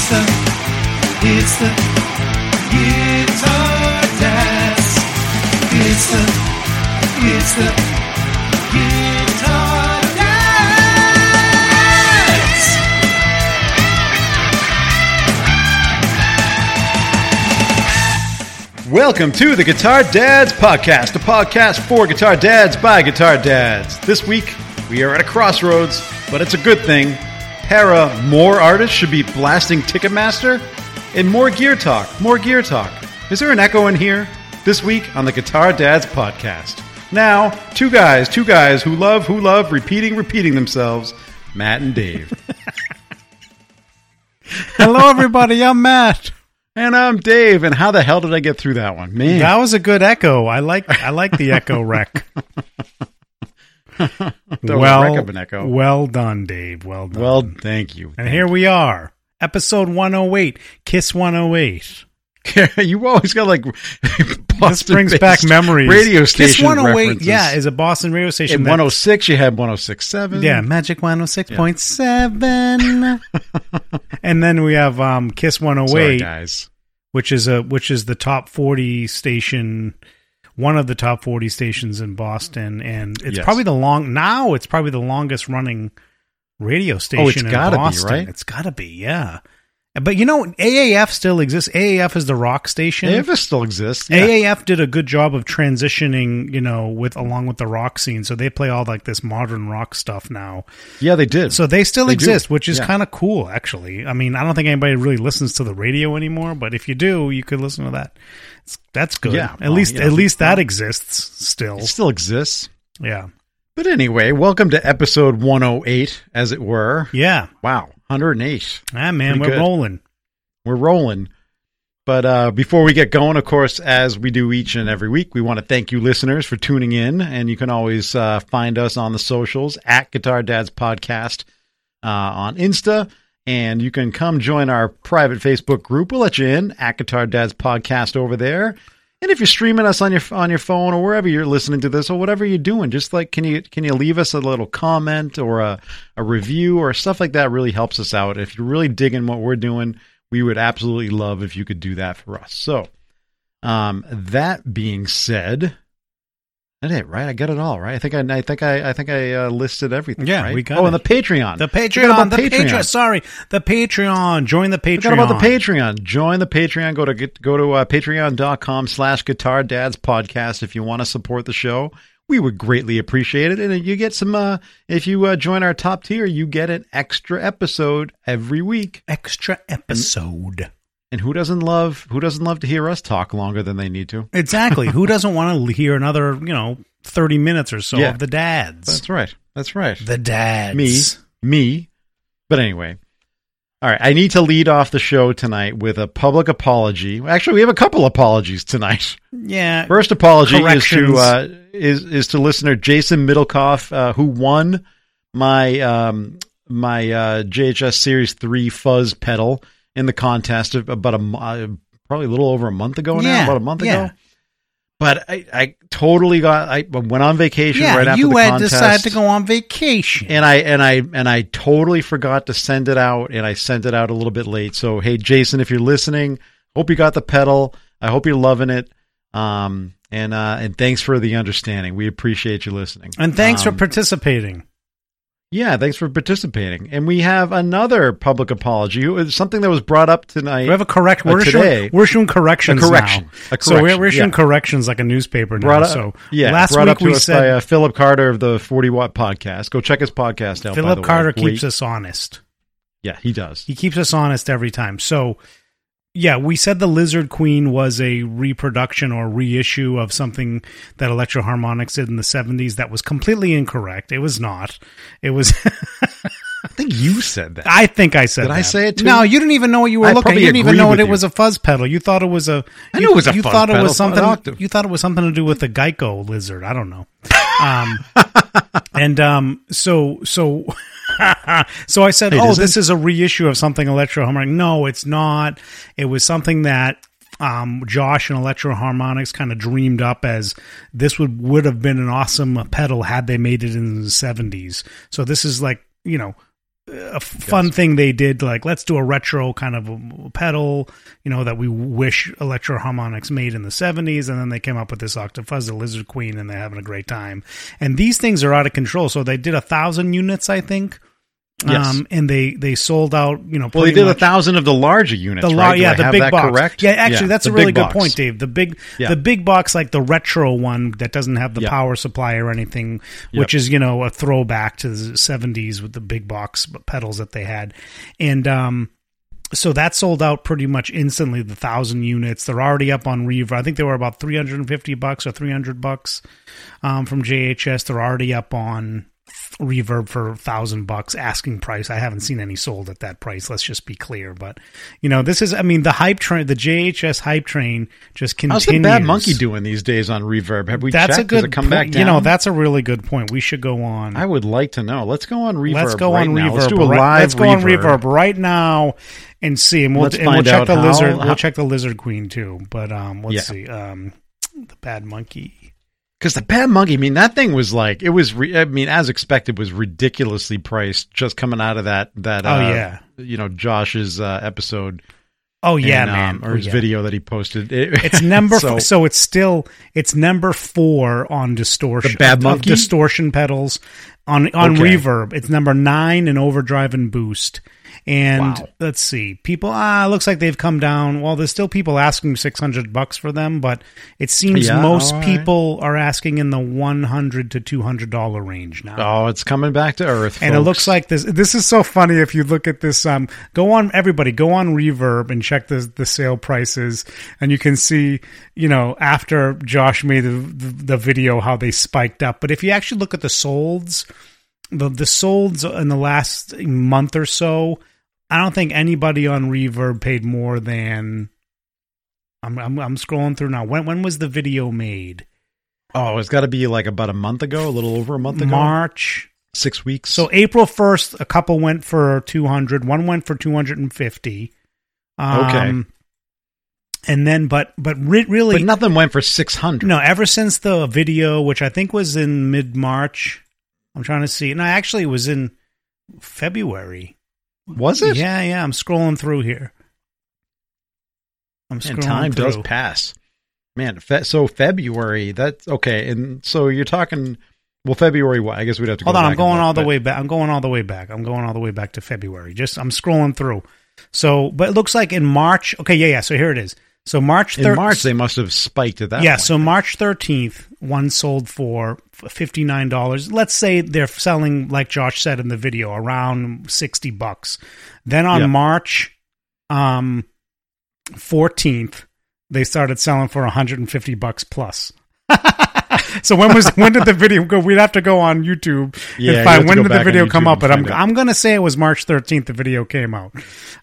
It's the, it's the guitar dads. It's the, it's the guitar dads. Welcome to the Guitar Dads Podcast, a podcast for guitar dads by guitar dads. This week, we are at a crossroads, but it's a good thing. Para, more artists should be blasting Ticketmaster, and more gear talk, more gear talk. Is there an echo in here? This week on the Guitar Dads Podcast. Now, two guys, two guys who love, who love repeating, repeating themselves, Matt and Dave. Hello, everybody. I'm Matt. and I'm Dave, and how the hell did I get through that one? Man. That was a good echo. I like I like the Echorec. Well, wreck of an echo. well done, Dave. Well done. Well, thank you. and here we are, episode 108, Kiss 108. you always got like This brings back memories. Radio station. Kiss station 108, references. yeah, is a Boston radio station. In that- 106, you had 106.7. yeah, Magic 106.7. and then we have um, Kiss Sorry, 108, guys. which is a which is the top 40 station one of the top 40 stations in Boston and it's Yes. probably the long now it's probably the longest running radio station Oh, it's in gotta be, Boston right? it's got to be yeah but you know AAF still exists AAF is the rock station AAF still exists. Yeah. AAF did a good job of transitioning, you know, with along with the rock scene. So they play all like this modern rock stuff now. yeah, they did. So they still They do. exist, which is Yeah. kind of cool, actually. I mean, I don't think anybody really listens to the radio anymore, but if you do, you could listen to that. It's, that's good. Yeah, at well, least yeah. at least that exists still. it still exists. Yeah, But anyway, welcome to episode 108, as it were. yeah. Wow, 108. Ah, man, Pretty we're good. rolling. We're rolling. But uh, before we get going, of course, as we do each and every week, we want to thank you listeners for tuning in. And you can always uh, find us on the socials at Guitar Dads Podcast uh, on Insta. And you can come join our private Facebook group. We'll let you in at Guitar Dads Podcast over there. And if you're streaming us on your on your phone or wherever you're listening to this or whatever you're doing, just like can you can you leave us a little comment or a, a review or stuff like that really helps us out. If you're really digging what we're doing, we would absolutely love if you could do that for us. So, um, that being said, that it right? I got it all right. I think I, I think I, I think I uh, listed everything. Yeah, right? we got Oh, it. and the Patreon. The Patreon, the Patreon. Sorry, the Patreon. Join the Patreon. Forgot about the Patreon. Join the Patreon. Go to get, go to uh, patreon.com slash guitar dads podcast if you want to support the show. We would greatly appreciate it. And you get some, uh, if you uh, join our top tier, you get an extra episode every week. extra episode. And who doesn't love, who doesn't love to hear us talk longer than they need to? Exactly. Who doesn't want to hear another, you know, 30 minutes or so Yeah. of the dads? That's right. That's right. The dads. me, me. But anyway, all right. I need to lead off the show tonight with a public apology. Actually, we have a couple apologies tonight. Yeah. First apology is to uh, is is to listener Jason Middlecoff, uh, who won my um, my uh, JHS Series Three fuzz pedal in the contest about a uh, probably a little over a month ago now, Yeah, about a month yeah. ago. But I, I totally got I went on vacation yeah, right after you the had contest decided to go on vacation. and I and I and I totally forgot to send it out, and I sent it out a little bit late. So hey, Jason, if you're listening, hope you got the pedal. I hope you're loving it. Um, and uh, and thanks for the understanding. We appreciate you listening. And thanks for Um, participating. Yeah, thanks for participating. And we have another public apology. It was something that was brought up tonight. We have a correct. uh, We're today- issuing, we're issuing corrections A correction. now. A So we're, correction, we're issuing yeah. corrections like a newspaper now. brought up, so yeah, last brought week up to we us said by uh, Philip Carter of the 40 Watt Podcast. Go check his podcast out. by the Philip way. Carter Great- keeps us honest. Yeah, he does. He keeps us honest every time. So, yeah, we said the Lizard Queen was a reproduction or reissue of something that Electro-Harmonix did in the 70s that was completely incorrect. It was not. It was. I think you said that. I think I said Did I say it too? No, you didn't even know what you were I looking. You didn't even know it you. was a fuzz pedal. You thought it was a. I you, knew it was a You fuzz thought it pedal, was something. You thought it was something to do with the Geico lizard. I don't know. Um, and um, so so so I said, It "Oh, isn't? this is a reissue of something Electro Harmonic." No, it's not. It was something that um, Josh and Electro-Harmonix kind of dreamed up as this would would have been an awesome pedal had they made it in the seventies. So this is like you know a fun thing they did like let's do a retro kind of a pedal you know that we wish Electro-Harmonix made in the 70s and then they came up with this octafuzz the lizard queen and they're having a great time. And these things are out of control so they did a thousand units i think Yes. um, and they they sold out you know Well, they did a thousand of the larger units, the right? lar- Do yeah, the big that box. correct? Yeah, actually, that's a really good box. point, Dave. The big, Yeah. the big box, like the retro one that doesn't have the Yeah. power supply or anything, Yep. which is you know a throwback to the '70s with the big box pedals that they had, and um, so that sold out pretty much instantly. The thousand units, they're already up on Reverb. I think they were about 350 bucks or 300 bucks um, from JHS. They're already up on reverb for a thousand bucks asking price i haven't seen any sold at that price let's just be clear but you know this is i mean the hype train the jhs hype train just continues How's the Bad Monkey doing these days on Reverb? Have we that's checked? a good come point. back down? you know that's a really good point we should go on I would like to know. Let's go on Reverb. let's go right on now. reverb Let's do a right, live let's go on reverb right now and see and we'll, and we'll check the how- lizard how- we'll check the lizard queen too but um let's Yeah. see um the bad monkey Because the Bad Monkey, I mean, that thing was like it was. Re- I mean, as expected, was ridiculously priced just coming out of that. That Oh, uh, yeah. you know Josh's uh, episode. oh yeah and, man um, or Oh, his yeah. video that he posted. It- It's number so, so, so it's still it's number four on distortion. The Bad Monkey? distortion pedals on on Okay. reverb. It's number nine in overdrive and boost. And Wow. let's see, people. Ah, looks like they've come down. Well, there's still people asking six hundred bucks for them, but it seems Yeah, most right. people are asking in the one hundred to two hundred dollar range now. oh, it's coming back to earth, And it looks like this. This is so funny. If you look at this, um, go on everybody, go on Reverb and check the the sale prices, and you can see, you know, after Josh made the, the, the video how they spiked up. But if you actually look at the solds, the the solds in the last month or so, I don't think anybody on Reverb paid more than. I'm I'm, I'm scrolling through now. When when was the video made? oh, it's got to be like about a month ago, a little over a month ago, March. six weeks. So April first, a couple went for two hundred. One went for two hundred and fifty. Um, Okay. And then, but but re- really, but nothing went for six hundred. no. Ever since the video, which I think was in mid March, I'm trying to see. No, actually, it was in February. Was it? Yeah, yeah. I'm scrolling through here. I'm scrolling And time through. does pass. Man, fe- so February, that's okay. And so you're talking, well, February what? I guess we'd have to Hold go on, I'm going look, all the but- way back. I'm going all the way back. I'm going all the way back to February. Just I'm scrolling through. So, but it looks like in March. Okay, yeah, yeah. So here it is. So March In March, they must have spiked at that yeah. point. So March 13th, one sold for fifty nine dollars. Let's say they're selling, like Josh said in the video, around sixty bucks. Then on. March, um, 14th, they started selling for 150 bucks plus. So when was when did the video go? We'd have to go on YouTube Yeah, and find when did the video come up. But I'm. I'm gonna say it was March 13th. The video came out.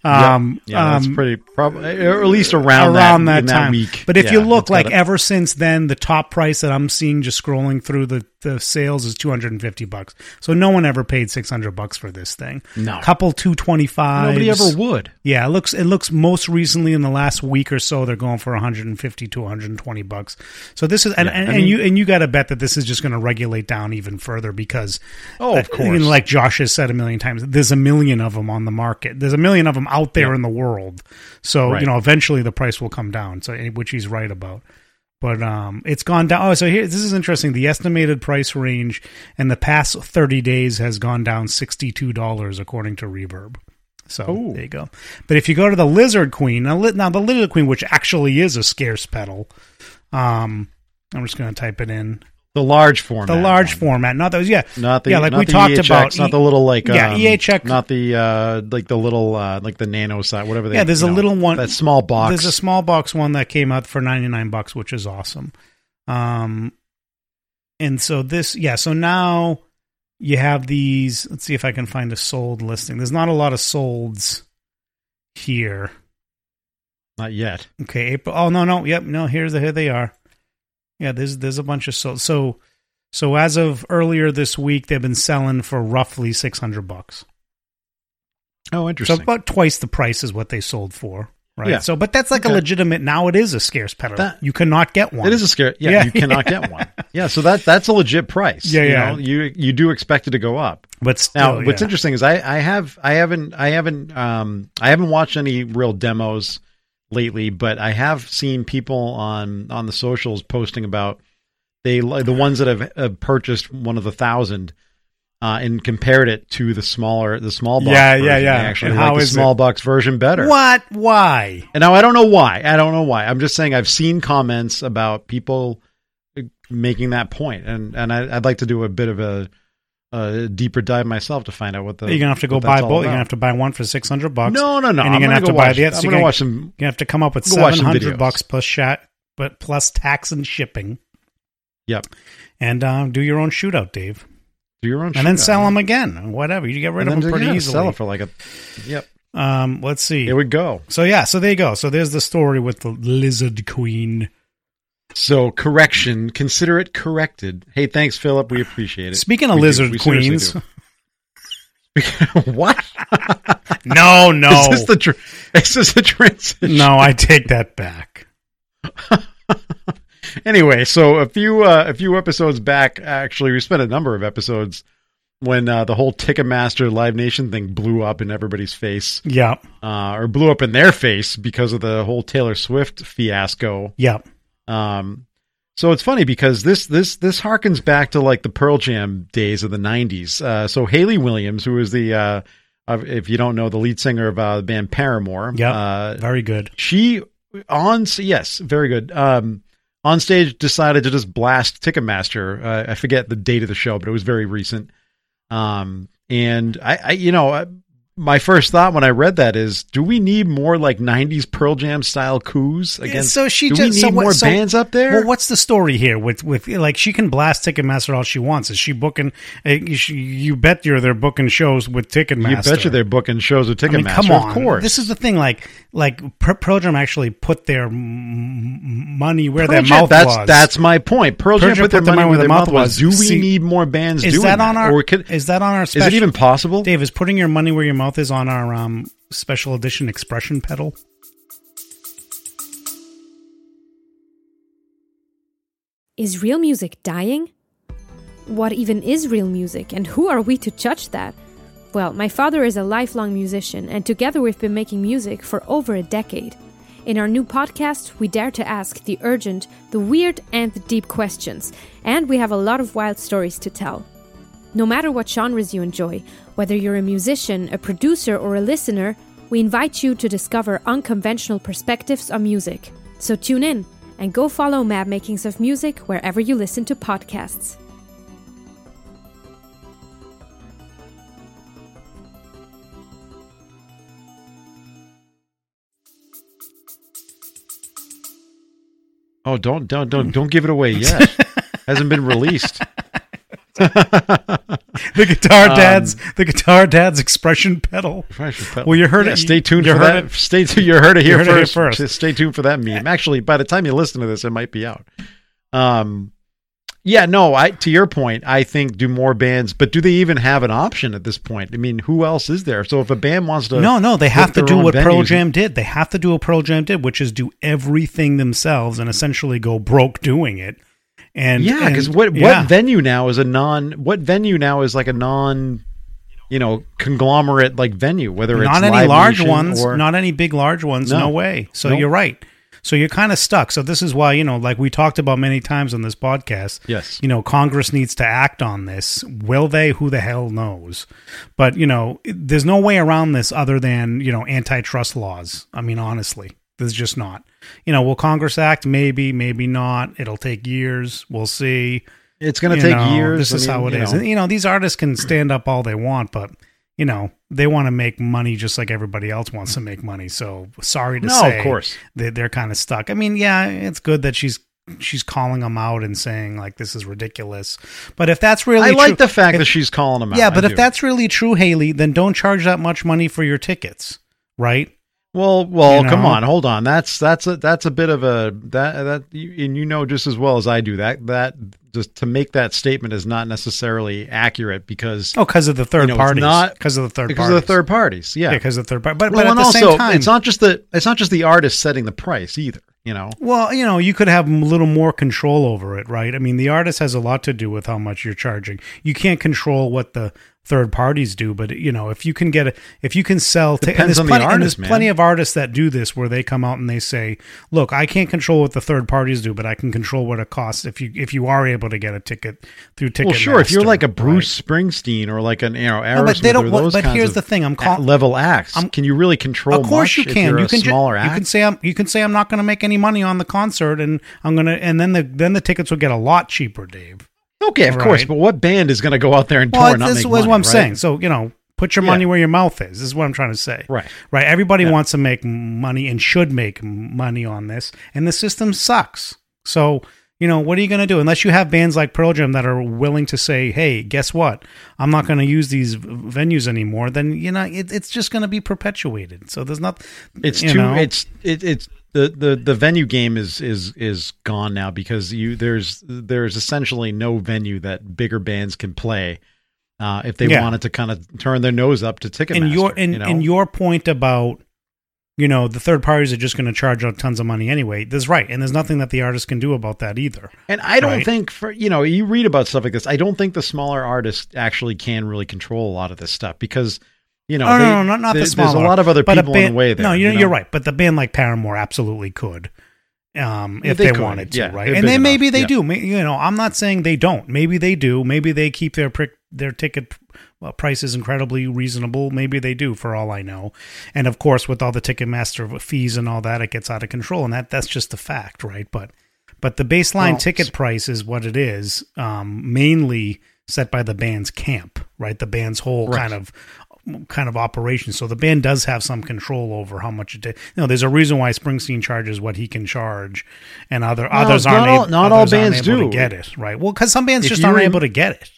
Yeah. Um, yeah, that's um, pretty probably, or at least around, around that, that, time. week. But if Yeah, you look, like gotta- ever since then, the top price that I'm seeing just scrolling through the, the sales is 250 bucks. So no one ever paid 600 bucks for this thing. No. couple 225. nobody ever would. Yeah, it looks it looks most recently in the last week or so they're going for 150 to 120 bucks. So this is and, Yeah, and, I and you and you got to bet that this is just going to regulate down even further because Oh, of course. know, like Josh has said a million times, there's a million of them on the market. There's a million of them out there Yeah. in the world. So Right. you know, eventually the price will come down. So which he's right about. But um, it's gone down. Oh, so here this is interesting. The estimated price range in the past 30 days has gone down 62 dollars according to Reverb. So Ooh. there you go. But if you go to the Lizard Queen now, now the Lizard Queen, which actually is a scarce pedal, um, I'm just going to type it in The large format, the large one. format. Not those, yeah, not the yeah, like not we the talked EHX, about. not the little like yeah, um, EHX not the uh like the little uh like the nano side, whatever. They, Yeah, there's a know, little one- that small box. There's a small box one that came out for 99 bucks, which is awesome. Um, and so this, yeah, so now you have these. Let's see if I can find a sold listing. There's not a lot of solds here. not yet. Okay, April. Oh no, no, yep, no. Here's the here they are. Yeah, there's there's a bunch of sold. So so as of earlier this week, they've been selling for roughly 600 bucks. Oh, interesting. So about twice the price is what they sold for. Right. Yeah. So, but that's like a legitimate. Now it is a scarce pedal. That- you cannot get one. It is a scare. Yeah, Yeah. you cannot get one. Yeah, so that that's a legit price. Yeah, you yeah. know, you you do expect it to go up. But still, Now, what's yeah. interesting is I, I have I haven't I haven't um I haven't watched any real demos lately, but I have seen people on on the socials posting about they the ones that have, have purchased one of the thousand uh, and compared it to the smaller the small box. Yeah, yeah, version. yeah. They actually And like how the small it? box version better. What? Why? And now I don't know why. I don't know why. I'm just saying I've seen comments about people uh, making that point, and and I, I'd like to do a bit of a, a deeper dive myself to find out what the You're gonna have to go buy both. You're gonna have to buy one for six hundred bucks. No, no, no. And I'm you're gonna gonna have go to buy watch, the. I'm so gonna you're watch some. You have to come up with watch hundred bucks plus chat, but plus tax and shipping, Yep. and um, do your own shootout, Dave, Do your own, and then shootout. sell them again. Whatever, you get rid And of then them pretty easily. Sell it for like a. Yep. um, let's see. Here we go. so yeah, so there you go. So there's the story with the lizard queen. So correction. Consider it corrected. Hey, thanks, Philip. We appreciate it. Speaking of We lizard seriously queens, what? no, no, Is this the? Tr- is this the transition? no, I take that back. anyway, so a few uh, a few episodes back, actually, we spent a number of episodes when uh, the whole Ticketmaster Live Nation thing blew up in everybody's face, Yeah, uh, or blew up in their face because of the whole Taylor Swift fiasco. yeah, Um, so it's funny because this this this harkens back to like the Pearl Jam days of the '90s. Uh, so Hayley Williams, who is the uh, if you don't know, the lead singer of uh, the band Paramore, yeah, uh, very good. she on yes very good um on stage decided to just blast ticketmaster uh, i forget the date of the show but it was very recent um and i, I you know my first thought when i read that is do we need more like 90s pearl jam style coups against so she do just we need so what- more so- bands up there Well, what's the story here with with like she can blast Ticketmaster all she wants? Is she booking? Uh, you, you bet you they're booking shows with Ticketmaster. you betcha they're booking shows with I ticketmaster mean, come on. of course This is the thing. Like, like Pearl Jam actually put their money where Pearl their Jam- mouth that's, was. That's that's my point. Pearl, Pearl Jam Jam put their money where their mouth was. Do we See, need more bands is doing that on our? Or could, is that on our? is it even possible? Dave is putting your money where your mouth is on our um special edition expression pedal. Is real music dying? What even is real music, and who are we to judge that? Well, my father is a lifelong musician, and together we've been making music for over a decade. In our new podcast, we dare to ask the urgent, the weird, and the deep questions, and we have a lot of wild stories to tell. No matter what genres you enjoy, whether you're a musician, a producer, or a listener, we invite you to discover unconventional perspectives on music. So tune in and go follow Mad Makings of Music wherever you listen to podcasts. Oh, don't don't don't don't give it away yet. Hasn't been released. The guitar dad's the guitar dad's expression pedal. Well, you heard Yeah, it. Stay tuned you for that. it. Stay tuned. You heard it here heard it here first. first. Stay tuned for that meme. Actually, by the time you listen to this, it might be out. Um, yeah, no. I to your point, I think do more bands, but do they even have an option at this point? I mean, who else is there? So if a band wants to, No, no, they have to do what Pearl Jam did. They have to do what Pearl Jam did, which is do everything themselves and essentially go broke doing it. And yeah, because what yeah. what venue now is a non? What venue now is like a non? You know, conglomerate like venue, whether it's not any large ones, or not any big large ones. No, No. way. So Nope. you're right. So you're kind of stuck. So this is why you know, like we talked about many times on this podcast. Yes. You know, Congress needs to act on this. Will they? Who the hell knows? But you know, there's no way around this other than you know antitrust laws. I mean, honestly, there's just not. You know, will Congress act? Maybe, maybe not. It'll take years. We'll see. it's going to take know, years. This I is mean, how it you is. know. And, you know, these artists can stand up all they want, but you know, they want to make money just like everybody else wants to make money. So sorry to No, say, of course. they, they're kind of stuck. I mean, yeah, it's good that she's she's calling them out and saying like this is ridiculous. But if that's really I like the fact if- that she's calling them out. yeah, but I if do. that's really true, Hayley, then don't charge that much money for your tickets, right? Well, well, you come on, hold on. That's that's a that's a bit of a that that you- and you know just as well as I do that that just to make that statement is not necessarily accurate because Oh, because of the third You know, parties. not- because of the third because parties. of the third parties. Yeah, Yeah, because of the third party. But, well, but at the also same time, it's not just the it's not just the artist setting the price either. You know, Well, you know, you could have a little more control over it, right? I mean, the artist has a lot to do with how much you're charging. You can't control what the third parties do. But you know, if you can get a, if you can sell, and Depends there's on the plenty, and there's man. plenty of artists that do this where they come out and they say, "Look, I can't control what the third parties do, but I can control what it costs." If you if you are able to get a ticket through Ticketmaster, Well, sure. If you're like a right? Bruce Springsteen or like an you know Aerosmith but they don't- those but here's the thing, I'm a- call- level acts. I'm- can you really control? Of course you can. You can ju- smaller you can say I'm you can say I'm not going to make any money on the concert, and I'm gonna and then the then the tickets will get a lot cheaper, Dave. Okay, of course. But what band is going to go out there and tour Well, and not this is money? what I'm right? saying. So you know, put your Yeah. money where your mouth is. This is what I'm trying to say. Right. Right. Everybody Yeah. wants to make money and should make money on this, and the system sucks. So you know, what are you going to do unless you have bands like Pearl Jam that are willing to say, "Hey, guess what? I'm not going to use these v- venues anymore." Then you know, it, it's just going to be perpetuated. So there's not. It's too. know, It's it, it's the, the the venue game is is is gone now because you there's there's essentially no venue that bigger bands can play. Uh, if they Yeah. wanted to kind of turn their nose up to Ticketmaster, and your and, you know? and your point about you know the third parties are just going to charge out tons of money anyway that's right and there's nothing that the artist can do about that either And I don't Right. think for you know you read about stuff like this. I don't think the smaller artists actually can really control a lot of this stuff because you know oh, they- no, no, not, not there- the smaller There's a lot of other but people band, in the way there. no you're, you know? you're right but the band like paramore absolutely could um, if They they, wanted to, yeah, right? And then maybe they yeah. do. You know, I'm not saying they don't. Maybe they do. Maybe they keep their prick, their ticket uh, prices incredibly reasonable. Maybe they do, for all I know. And of course, with all the Ticketmaster fees and all that, it gets out of control, and that that's just the fact, right? But but the baseline Well, ticket price is what it is, um, mainly set by the band's camp, right? The band's whole Right. kind of kind of operation. So the band does have some control over how much it. You know, there's a reason why Springsteen charges what he can charge, and other others not aren't all- able. not all others aren't bands do. to get it right. Well, because some bands If just aren't rem- able to get it.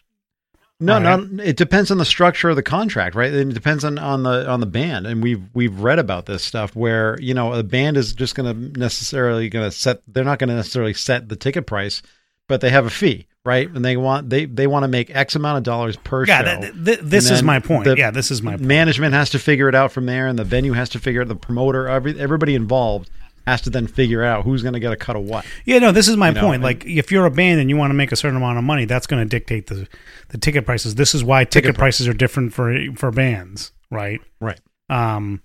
No, no, it depends on the structure of the contract, right? It depends on, on the on the band, and we've we've read about this stuff where you know a band is just going to necessarily going to set. They're not going to necessarily set the ticket price, but they have a fee, right? And they want they they want to make X amount of dollars per Yeah, show. th- th- this is my point. yeah, this is my point. Management has to figure it out from there, and the venue has to figure it. The promoter, every, everybody involved has to then figure out who's going to get a cut of what. Yeah, no, this is my You point. and- Like, if you're a band and you want to make a certain amount of money, that's going to dictate the the ticket prices. This is why ticket, Ticket price. prices are different for for bands, right? Right. Um,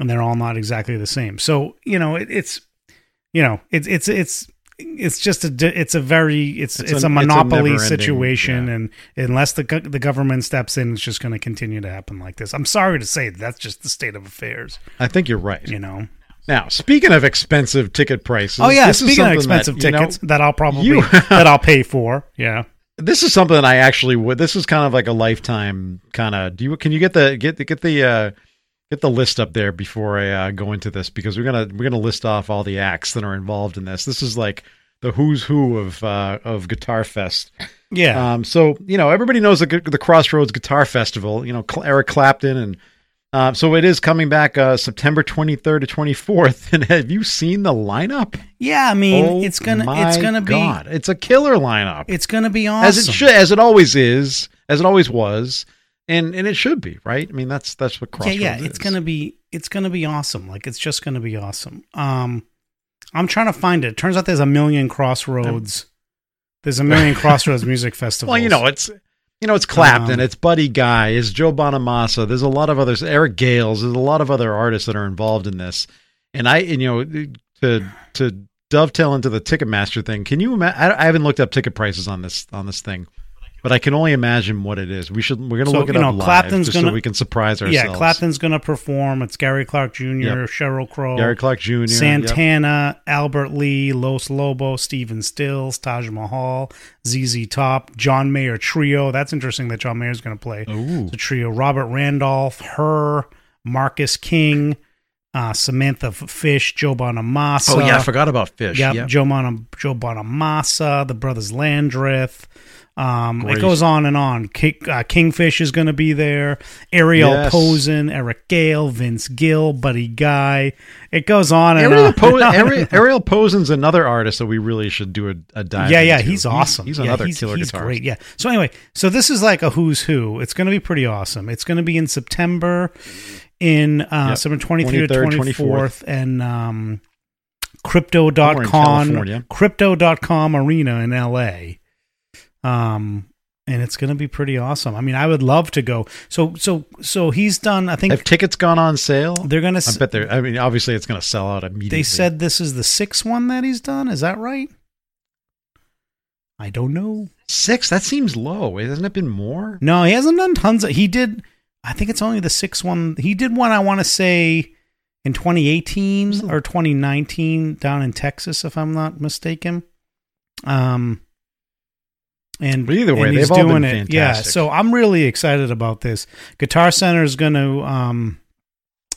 and they're all not exactly the same. So you know, it, it's you know, it's it's it's it's just a it's a very it's It's it's, a- a it's a monopoly situation, yeah. and unless the the government steps in, it's just going to continue to happen like this. I'm sorry to say that's just the state of affairs. I think you're right. You know. Now, speaking of expensive ticket prices, Oh yeah, this is speaking of expensive that, you know, tickets that I'll probably you- that I'll pay for. Yeah. this is something that I actually would. This is kind of like a lifetime kind of. Do you can you get the get the get the uh, get the list up there before I uh, go into this because we're gonna we're gonna list off all the acts that are involved in this. This is like the who's who of uh, of Guitar Fest. Yeah. Um, so you know everybody knows the the Crossroads Guitar Festival. You know Eric Clapton and. Uh, so it is coming back uh, September 23rd to 24th. And have you seen the lineup? Yeah, I mean, Oh it's gonna it's gonna be God. It's a killer lineup. it's gonna be awesome. as it should, as it always is, as it always was, and and it should be, right? I mean, that's that's what Crossroads yeah, is. it's gonna be it's gonna be awesome. Like it's just gonna be awesome. Um, I'm trying to find it. Turns out there's a million Crossroads. There's a million Crossroads music festivals. Well, you know, it's you know, it's Clapton, Um, it's Buddy Guy, it's Joe Bonamassa. There's a lot of others, Eric Gales. There's a lot of other artists that are involved in this. And I, and, you know, to to dovetail into the Ticketmaster thing, can you imagine? I, I haven't looked up ticket prices on this on this thing, but I can only imagine what it is. We should we're gonna So, look it you up know, live Clapton's so gonna- we can surprise ourselves. yeah, Clapton's gonna perform. It's Gary Clark Jr., Yep. Sheryl Crow, Gary Clark Jr. yep. Santana, Albert Lee, Los Lobos, Stephen Stills, Taj Mahal, ZZ Top, John Mayer Trio. That's interesting that John Mayer's going to play Ooh. the trio. Robert Randolph, Her, Marcus King, uh, Samantha Fish, Joe Bonamassa. Oh yeah, I forgot about Fish. Yeah, Yep. Joe, Mon- Joe Bonamassa, the brothers Landreth. Um, it goes on and on. King, uh, Kingfish is going to be there. Ariel Yes. Posen, Eric Gale, Vince Gill, Buddy Guy. It goes on and Ariel, on. po-. Ariel, Ariel Posen's another artist that we really should do a, a dive. yeah, yeah, into. he's awesome. He's, Yeah, another he's, killer he's guitarist. great. Yeah. So anyway, so this is like a who's who. It's going to be pretty awesome. It's going to be in September, in uh, Yep. September twenty third, 23rd, twenty 24th. and um, crypto.com, crypto.com arena in L.A. Um, and it's going to be pretty awesome. I mean, I would love to go. So so so he's done. I think Have tickets gone on sale? they're going to. I bet they're. I mean, obviously, it's going to sell out immediately. They said this is the sixth one that he's done. Is that right? I don't know. six. That seems low. Hasn't it been more? No, he hasn't done tons of. He did. I think it's only the sixth one. He did one. I want to say in 2018 or 2019 down in Texas, if I'm not mistaken. Um. And But either way, and they've all been doing it. Yeah, so I'm really excited about this. Guitar Center is going to um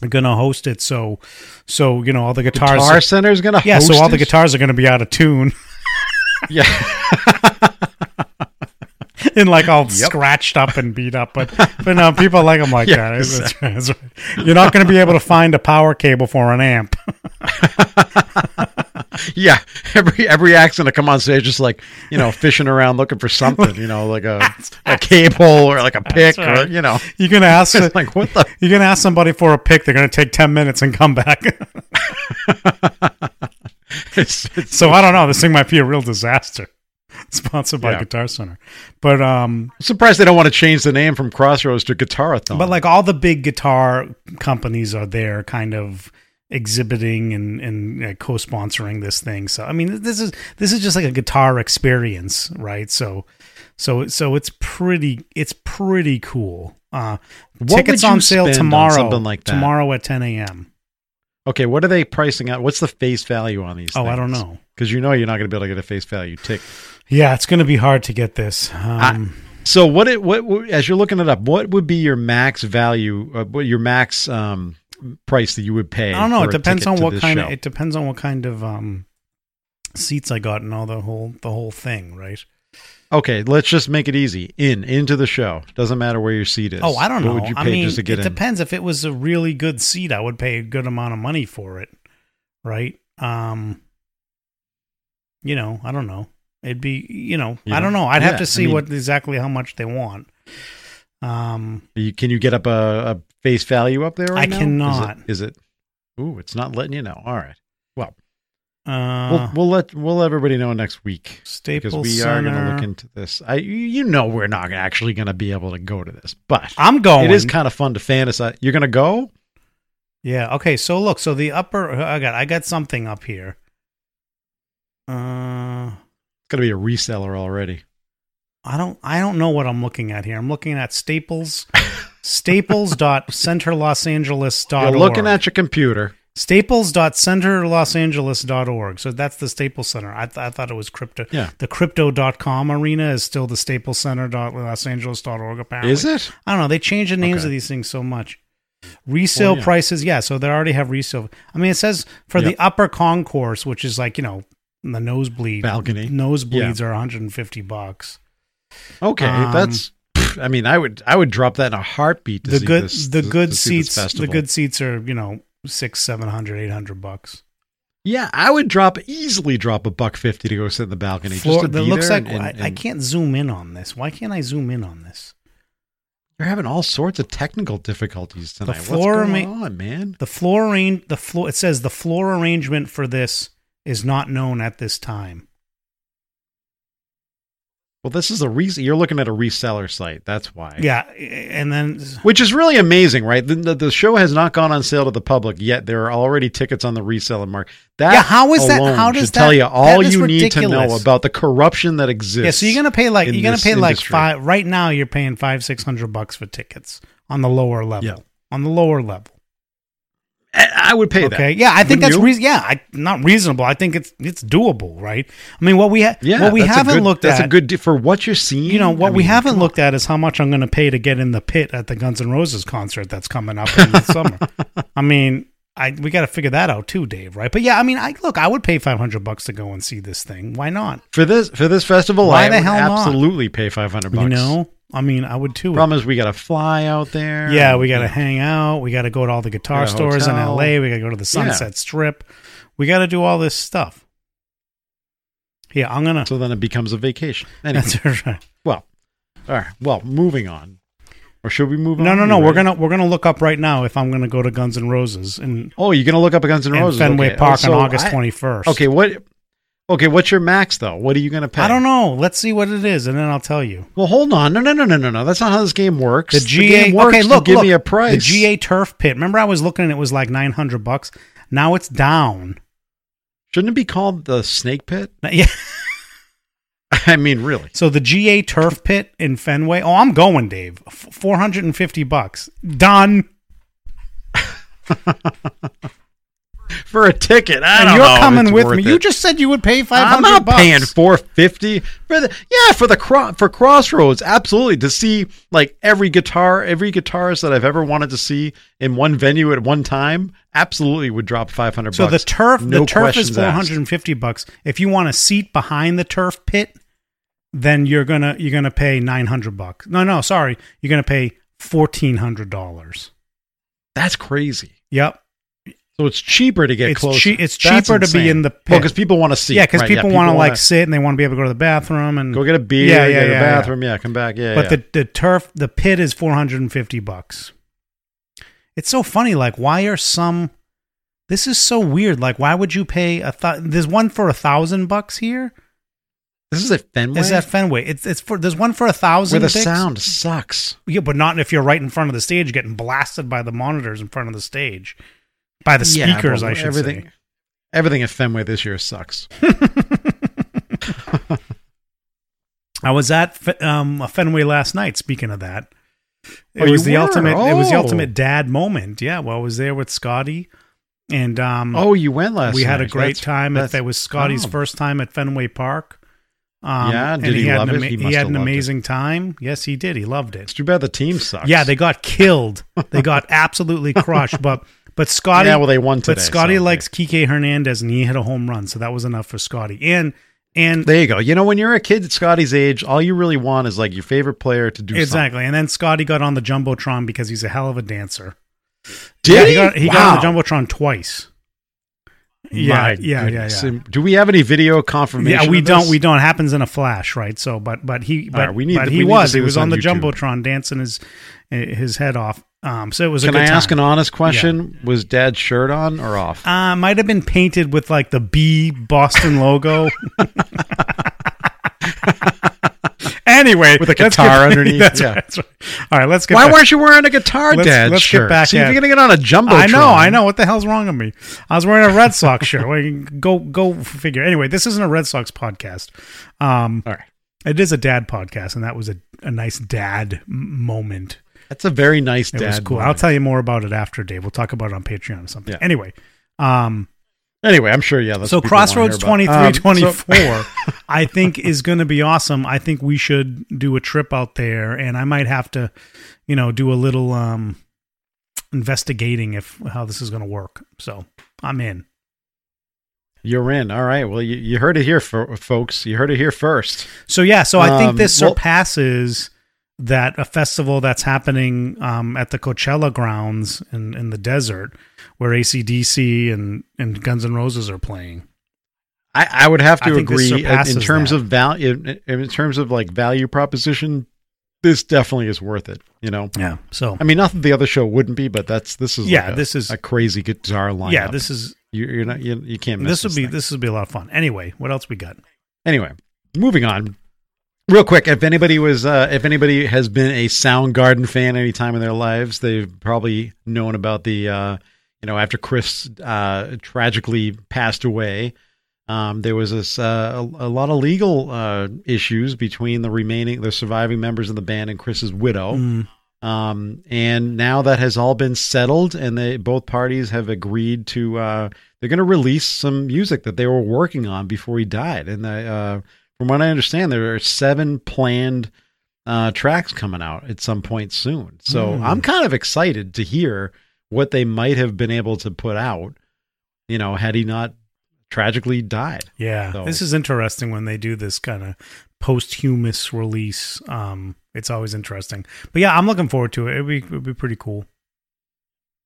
going to host it. So so you know all the guitars. Guitar Center's going to yeah, so all the guitars are going to be out of tune Yeah. and like all Yep. scratched up and beat up. But but no, people like them like Yeah, that. You're not going to be able to find a power cable for an amp. yeah. Every every act's going to come on stage just like you know fishing around looking for something. You know, like a a cable or like a pick or you know. You can ask. Like what the. you can ask somebody for a pick. They're going to take ten minutes and come back. It's, it's, so I don't know. This thing might be a real disaster. Sponsored by Yeah. Guitar Center, but um, I'm surprised they don't want to change the name from Crossroads to Guitarathon. But like all the big guitar companies are there, kind of exhibiting and and uh, co-sponsoring this thing. So I mean, this is this is just like a guitar experience, right? So so so it's pretty it's pretty cool. Uh, What tickets on sale spend on tomorrow. something like that? Tomorrow at 10 a.m. okay, what are they pricing out? What's the face value on these? Oh, I don't know. because you know you're not going to be able to get a face value tick. Yeah, it's going to be hard to get this. Um, So what it what, what as you're looking it up, what would be your max value? Uh, what your max um, price that you would pay? I don't know. It depends on what kind show? of it depends on what kind of um seats I got and all the whole the whole thing, right? Okay, let's just make it easy. In into the show. Doesn't matter where your seat is. Oh, I don't What know. would you I mean, just to get it in? depends. If it was a really good seat, I would pay a good amount of money for it, right? Um, you know, I don't know. It'd be, you know, I don't know? I'd Yeah, have to I see mean- what exactly how much they want. Um, You, can you get up a, a face value up there? Right I now? cannot. Is it, is it? Ooh, it's not letting you know. All right. Well, uh, we'll we'll let we'll let everybody know next week Stay because Staples we are going to look into this. I you- you know we're not actually going to be able to go to this, but I'm going. it is kind of fun to fantasize. You're going to go? Yeah. Okay. So look. So the upper. I got. I got something up here. Uh, It's going to be a reseller already. I don't. I don't know what I'm looking at here. I'm looking at Staples. Staples.centerlosangeles.org. You're looking at your computer. Staples.centerlosangeles.org. So that's the Staples Center. I, th- I thought it was crypto. Yeah. The crypto.com arena is still the Staples Center.losangeles.org, apparently. Is it? I don't know. They change the names Okay. of these things so much. Resale Well, yeah. prices, yeah. So they already have resale. I mean, it says for the upper concourse, which is like you know the nosebleed Balcony. Nosebleeds are 150 bucks. Okay, Um, that's. I mean, I would I would drop that in a heartbeat. To The see good this, the to- good to seats the good seats are you know six seven hundred eight hundred bucks. Yeah, I would drop easily drop a buck fifty to go sit in the balcony. Floor, just to that be looks like and- I, I can't zoom in on this. Why can't I zoom in on this? You're having all sorts of technical difficulties tonight. floor What's going on, man? The floor arrange the floor. It says the floor arrangement for this is not known at this time. Well, this is a re- You're looking at a reseller site. That's why. Yeah, and then Which is really amazing, right? The, the, the show has not gone on sale to the public yet. There are already tickets on the reseller market. That Yeah, how is that- how does that tell you all you need to know about the corruption that exists. yeah, so you're gonna pay like you're gonna pay like industry. five right now. You're paying five six hundred bucks for tickets on the lower level. Yeah. On the lower level. I would pay that. Okay. Yeah, I think Wouldn't that's reason. Yeah, I, not reasonable. I think it's it's doable, right? I mean, what we ha- Yeah, what we haven't good- looked that's at. a good for what you're seeing. you know what I we mean, haven't come looked at is how much I'm going to pay to get in the pit at the Guns N' Roses concert that's coming up in the summer. I mean, I we got to figure that out too, Dave. Right? But yeah, I mean, I look, I would pay 500 bucks to go and see this thing. Why not? for this for this festival. Why I the would hell not? absolutely pay five hundred bucks. You know, I mean, I would too. problem is we got to fly out there. Yeah, we got to hang out. We got to go to all the guitar Got a stores in hotel. LA. We got to go to the Sunset Strip. We got to do all this stuff. Yeah, I'm gonna. So then it becomes a vacation. Anyway, That's right. well, all right. Well, moving on, or should we move on? No, no, You no. We're ready? gonna we're gonna look up right now if I'm gonna go to Guns N' Roses and, Oh, you're gonna look up Guns N' and Roses Fenway okay. Oh, Park Oh, on so August I- 21st. Okay, what? Okay, what's your max though? What are you going to pay? I don't know. Let's see what it is, and then I'll tell you. Well, hold on. No, no, no, no, no, no. That's not how this game works. The GA. game works okay, look, give look, me a price. The GA turf pit. Remember, I was looking and it was like nine hundred bucks. Now it's down. Shouldn't it be called the Snake Pit? Yeah. I mean, really. So the GA turf pit in Fenway. Oh, I'm going, Dave. Four hundred and fifty bucks. Done. For a ticket, I and don't you're know coming with me. it. You just said you would pay five hundred. I'm not bucks. paying four fifty for the yeah for the cro- for Crossroads. Absolutely to see like every guitar, every guitarist that I've ever wanted to see in one venue at one time. Absolutely would drop five hundred. So the turf, No the turf is four hundred and fifty bucks. If you want a seat behind the turf pit, then you're gonna you're gonna pay nine hundred bucks. No, no, sorry, you're gonna pay fourteen hundred dollars. That's crazy. Yep, So it's cheaper to get it's closer. chea- it's That's cheaper to be in the Well, pit. because people want to see. yeah, because right, people, want to like sit and they want to be able to go to the bathroom and go get a beer, Yeah, yeah, go to the yeah, yeah. bathroom. Yeah, come back. Yeah, but yeah. the the turf the pit is 450 bucks it's so funny like why are some this is so weird like why would you pay a th- there's one for a thousand bucks here this is at Fenway. is that fenway it's it's for there's one for a thousand where the Dix? sound sucks. yeah but not if you're right in front of the stage getting blasted by the monitors in front of the stage by the Yeah, speakers but i should everything, say Everything at Fenway this year sucks. i was at um fenway last night speaking of that it Oh, was the were? ultimate it was the Oh. ultimate dad moment yeah well i was there with scotty and um Oh, you went last. we had a great That's- time. That's- it was Scotty's oh. first time at Fenway Park. Um, Yeah, and did he had love an it? He must had an loved it. amazing time. Yes, he did. He loved it. It's it. too bad the team sucks. Yeah, they got killed. they got absolutely crushed. But but Scotty, Yeah, well, they won today. but Scotty so- likes Kike Hernandez, and he hit a home run, so that was enough for Scotty. And and There you go. You know, when you're a kid at Scotty's age, all you really want is like your favorite player to do exactly. And then Scotty got on the jumbotron because he's a hell of a dancer. Did yeah, he? he got he Wow. got on the jumbotron twice. Yeah, My yeah, yeah, goodness. yeah. Do we have any video confirmation? Yeah, we don't. We don't. It happens in a flash, right? So, but but he but, right, we need but to- he was he was on, on the jumbotron dancing his his head off. Um, so it was. Can a good I ask time. an honest question? Was Dad's shirt on or off? Uh, might have been painted with like the B Boston logo. anyway, With a guitar get- underneath, That's yeah. right, that's right. All right, let's get. Why back- weren't you wearing a guitar Let's- Dad let's get shirt? back See, if at- you're gonna get on a jumbo. I know, I know. What the hell's wrong with me? I was wearing a Red Sox shirt. Well, go, go figure. Anyway, this isn't a Red Sox podcast. Um, All right, it is a dad podcast, and that was a, a nice dad moment. That's a very nice It dad. was cool. I'll tell you more about it after, Dave. We'll talk about it on Patreon or something. Yeah. Anyway, um, Anyway, I'm sure. Yeah. That's so what people wanna Crossroads hear about. twenty Um, so- I think is going to be awesome. I think we should do a trip out there, and I might have to, you know, do a little um, investigating if how this is going to work. So I'm in. You're in. All right. Well, you, you heard it here, fo- folks. You heard it here first. So yeah, so I think Um, this well- surpasses that a festival that's happening um, at the Coachella grounds in, in the desert, where ACDC and, and Guns N' Roses are playing. I, I would have to agree in, in terms that. of value. In, in terms of like value proposition, this definitely is worth it. You know. Yeah. So I mean, not that the other show wouldn't be, but that's this is Yeah, like a- this is- a crazy guitar lineup. yeah, this is you, you're not you, you can't miss this would be thing. this would be a lot of fun. Anyway, what else we got? Anyway, moving on. Real quick, if anybody was, uh, if anybody has been a Soundgarden fan any time in their lives, they've probably known about the, uh, you know, after Chris uh, tragically passed away, um, there was this uh, a, a lot of legal uh, issues between the remaining, the surviving members of the band and Chris's widow. Mm, Um, and now that has all been settled, and they both parties have agreed to uh, they're going to release some music that they were working on before he died. And they, uh, from what I understand, there are seven planned uh, tracks coming out at some point soon. So Hmm. I'm kind of excited to hear what they might have been able to put out. You know, had he not tragically died. yeah, So- this is interesting when they do this kind of posthumous release. Um, it's always interesting. But yeah, I'm looking forward to it. It'd be it'd be pretty cool.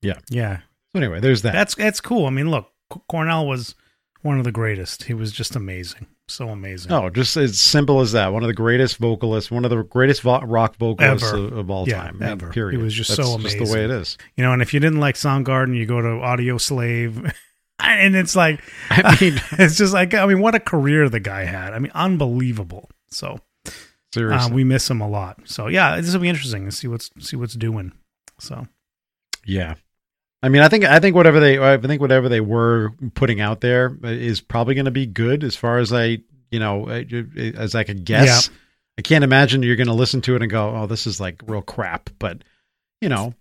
Yeah. Yeah, So anyway, there's that. that's that's cool. I mean, look, Cornell was one of the greatest. He was just amazing, so amazing. Oh, just as simple as that. One of the greatest vocalists, one of the greatest vo- rock vocalists of, of all Yeah, time. ever. Period. He was just That's so Just the way it is. You know, and if you didn't like Soundgarden, you go to Audioslave. and it's like, I mean, it's just like, I mean, what a career the guy had. I mean, unbelievable. So uh, seriously. we miss him a lot. So yeah, this will be interesting to see what's see what's doing. So Yeah. I mean, I think I think whatever they I think whatever they were putting out there is probably going to be good as far as I you know as I could guess. I can't imagine you're going to listen to it and go, "Oh, this is like real crap." But you know,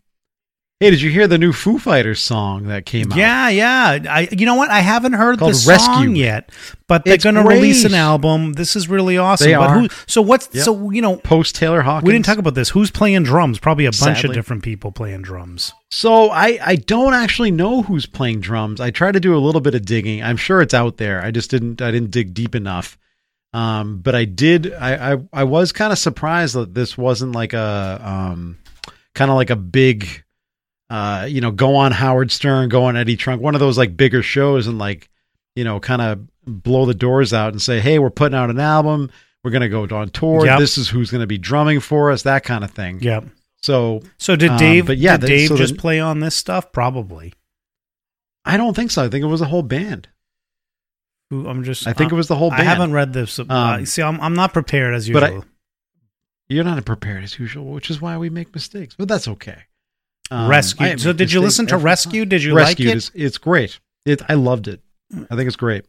hey, did you hear the new Foo Fighters song that came out? yeah, yeah. I you know what? I haven't heard the song Rescue. yet, but they're It's going to release an album. This is really awesome. They but are. who? So what's Yep. so you know? Post Taylor Hawkins. We didn't talk about this. Who's playing drums? Probably a bunch Sadly. of different people playing drums. So I I don't actually know who's playing drums. I tried to do a little bit of digging. I'm sure it's out there. I just didn't I didn't dig deep enough. Um, but I did. I I, I was kind of surprised that this wasn't like a um, kind of like a big, uh, you know, go on Howard Stern, go on Eddie Trunk, one of those like bigger shows, and like, you know, kind of blow the doors out and say, hey, we're putting out an album. We're gonna go on tour. Yep. This is who's gonna be drumming for us. That kind of thing. Yeah. So So did Um, Dave? but yeah, did Dave so just the- play on this stuff? Probably. I don't think so. I think it was a whole band. Who- I'm just. I think it was the whole band. I haven't read this. Uh, Um, see, I'm I'm not prepared as but I- usual. You're not prepared as usual, which is why we make mistakes. But that's okay. Um, Rescue. So did you listen to Rescue? Did you Rescued like it? Is, it's great. It. I loved it. I think it's great.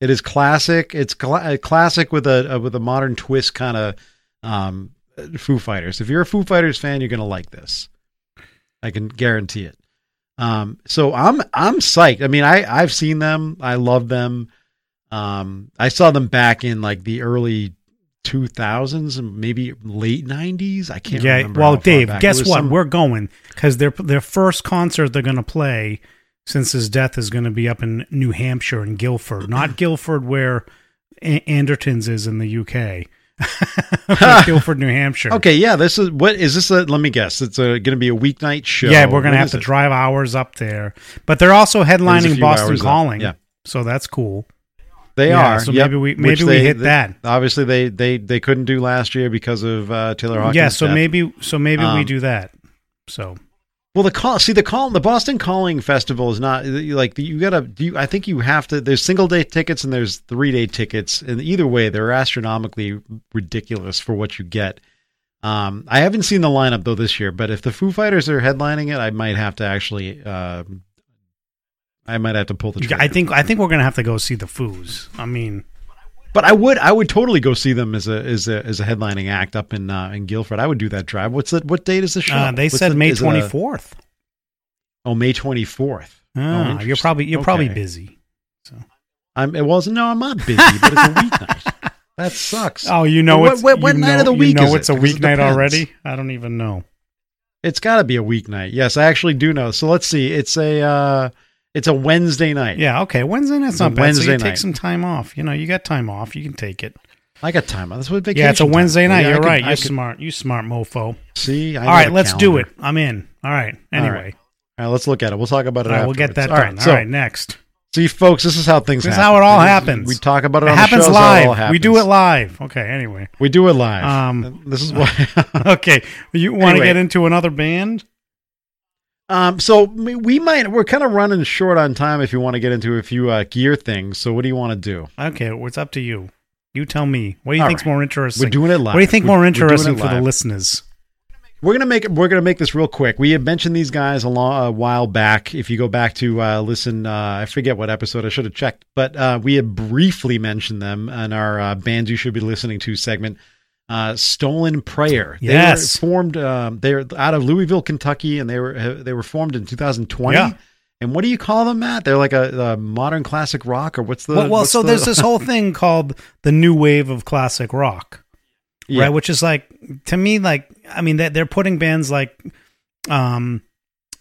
It is classic. It's cla- a classic with a, a with a modern twist, kind of um, Foo Fighters. If you're a Foo Fighters fan, you're gonna like this. I can guarantee it. Um, so I'm I'm psyched. I mean, I I've seen them. I love them. Um, I saw them back in like the early 2000s and maybe late 90s. I can't yeah. Well, Dave. Guess what? some- We're going because their their first concert they're going to play since his death is going to be up in New Hampshire in Gilford, not Guildford where A- Andertons is in the UK. Gilford, New Hampshire. Okay, yeah. This is what is this? A, let me guess. It's going to be a weeknight show. Yeah, we're going to have to it? drive hours up there, but they're also headlining Boston Calling. yeah. so that's cool. They Yeah, are. so yep, maybe we- which maybe we they- hit they- that. Obviously, they they they couldn't do last year because of uh, Taylor Hawkins. yeah, so death. maybe so maybe we Um, do that. So Well, the call. See, the call. The Boston Calling Festival is not like you gotta. You, I think you have to. There's single day tickets and there's three day tickets, and either way, they're astronomically ridiculous for what you get. Um, I haven't seen the lineup though this year, but if the Foo Fighters are headlining it, I might have to actually. Um, I might have to pull the. Trigger. I think I think we're gonna have to go see the Foos. I mean, But I would I would totally go see them as a as a as a headlining act up in uh, in Gilford. I would do that drive. What's the what date is the show? uh, they What's said the- May is it a- twenty fourth. Oh, May twenty fourth. you're probably you're probably busy. So I'm it wasn't no, I'm not busy, but it's a weeknight. That sucks. Oh, you know What- what- what night know, of the week is. you know it's it? a Because it weeknight already. I don't even know. It's got to be a weeknight. Yes, I actually do know. So let's see. It's a uh it's a Wednesday night. Yeah, okay. Wednesday night's not bad. so Wednesday you take some time off. You know, you got time off. You can take it. I got time. Off. That's what vacation. yeah, it's a Wednesday for. night. Yeah, You're right. You're could- smart. You smart mofo. See, I All right, let's do it. I'm in. All right. Anyway, right. All right, let's look at it. We'll talk about it. all right, we'll get that afterwards. done. All right, All right, next. See, folks, this is how things. This is happen. how it all happens. We talk about it. It on happens the shows, how it all live. We do it live. Okay. Anyway, We do it live. Um, this is why. okay. You want to Anyway. get into another band? Um, so we might. We're kind of running short on time. If you want to get into a few uh, gear things, so what do you want to do? Okay, well, it's up to you. You tell me. What do you All think's right. more interesting? We're doing it live. what do you think We're- more interesting for the listeners? We're gonna make we're gonna make this real quick. We had mentioned these guys a, long, a while back. If you go back to uh, listen, uh, I forget what episode I should have checked, but uh, we had briefly mentioned them in our uh, bands you should be listening to segment. Uh, Stolen Prayer. They Yes. were formed. Um, they're out of Louisville, Kentucky, and they were uh, they were formed in 2020. Yeah. And what do you call them, Matt? They're like a, a modern classic rock, or what's the? well, well what's so the- there's this whole thing called the new wave of classic rock, Yeah. right? Which is like to me, like I mean, they're, they're putting bands like um,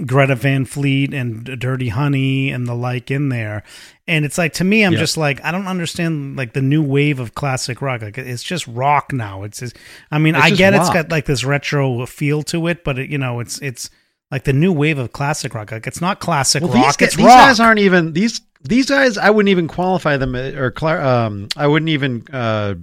Greta Van Fleet and Dirty Honey and the like in there, and it's like to me, I'm Yeah. just like I don't understand like the new wave of classic rock. Like it's just rock now. It's just, I mean, It's I get it's got like this retro feel to it, but it, you know, it's it's like the new wave of classic rock. Like it's not classic Well, rock. these, these rock. guys aren't even these these guys. I wouldn't even qualify them uh, or um, I wouldn't even uh,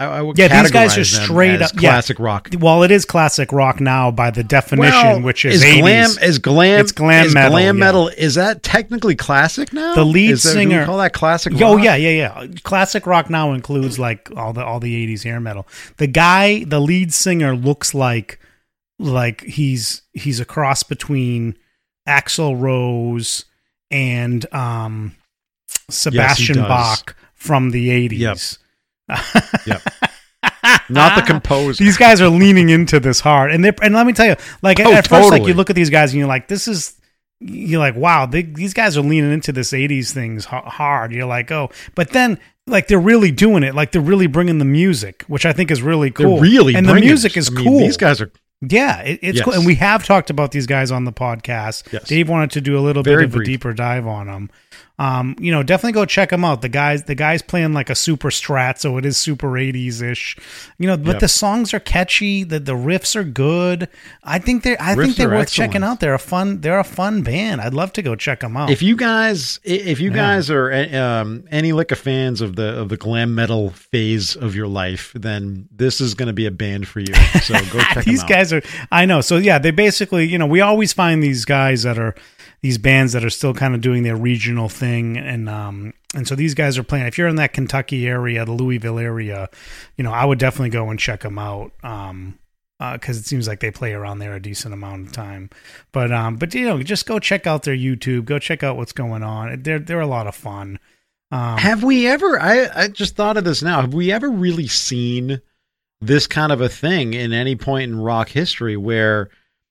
I, I would Yeah, these guys are straight up- yeah. classic rock. Well, it is classic rock now by the definition, Well, which is, 80s. glam is glam It's glam is metal, Glam yeah. metal is that technically classic now? The lead Is that- do singer- call that classic. Oh yeah, yeah, yeah. Classic rock now includes like all the all the eighties hair metal. The guy, the lead singer, looks like like he's he's a cross between Axl Rose and um Sebastian does. Bach from the eighties. Yep. Not the ah. composer. These guys are leaning into this hard, and they and let me tell you, like Oh, at first, like you look at these guys and you're like, this is. You're like, wow, they, these guys are leaning into this '80s things hard. You're like, oh, but then like they're really doing it, like they're really bringing the music, which I think is really They're cool. really and the music it. is I mean, cool. These guys are Yeah, it, it's Yes. cool, and we have talked about these guys on the podcast. Yes. Dave wanted to do a little Very bit of brief. a deeper dive on them. Um, you know, definitely go check them out. The guys, the guys playing like a super strat, so it is super 80s ish. You know, but Yep. the songs are catchy. The the riffs are good. I think they're I Riffs think they're worth excellent. checking out. They're a fun they're a fun band. I'd love to go check them out. If you guys, if you Yeah. guys are um, any lick of fans of the of the glam metal phase of your life, then this is going to be a band for you. So go check these them out. guys are i know so yeah they basically you know we always find these guys that are these bands that are still kind of doing their regional thing and um and so these guys are playing if you're in that kentucky area the louisville area you know i would definitely go and check them out um because it seems like they play around there a decent amount of time, but um, but you know, just go check out their YouTube, go check out what's going on. They're they're a lot of fun. Um, Have we ever? I I just thought of this now. Have we ever really seen this kind of a thing in any point in rock history where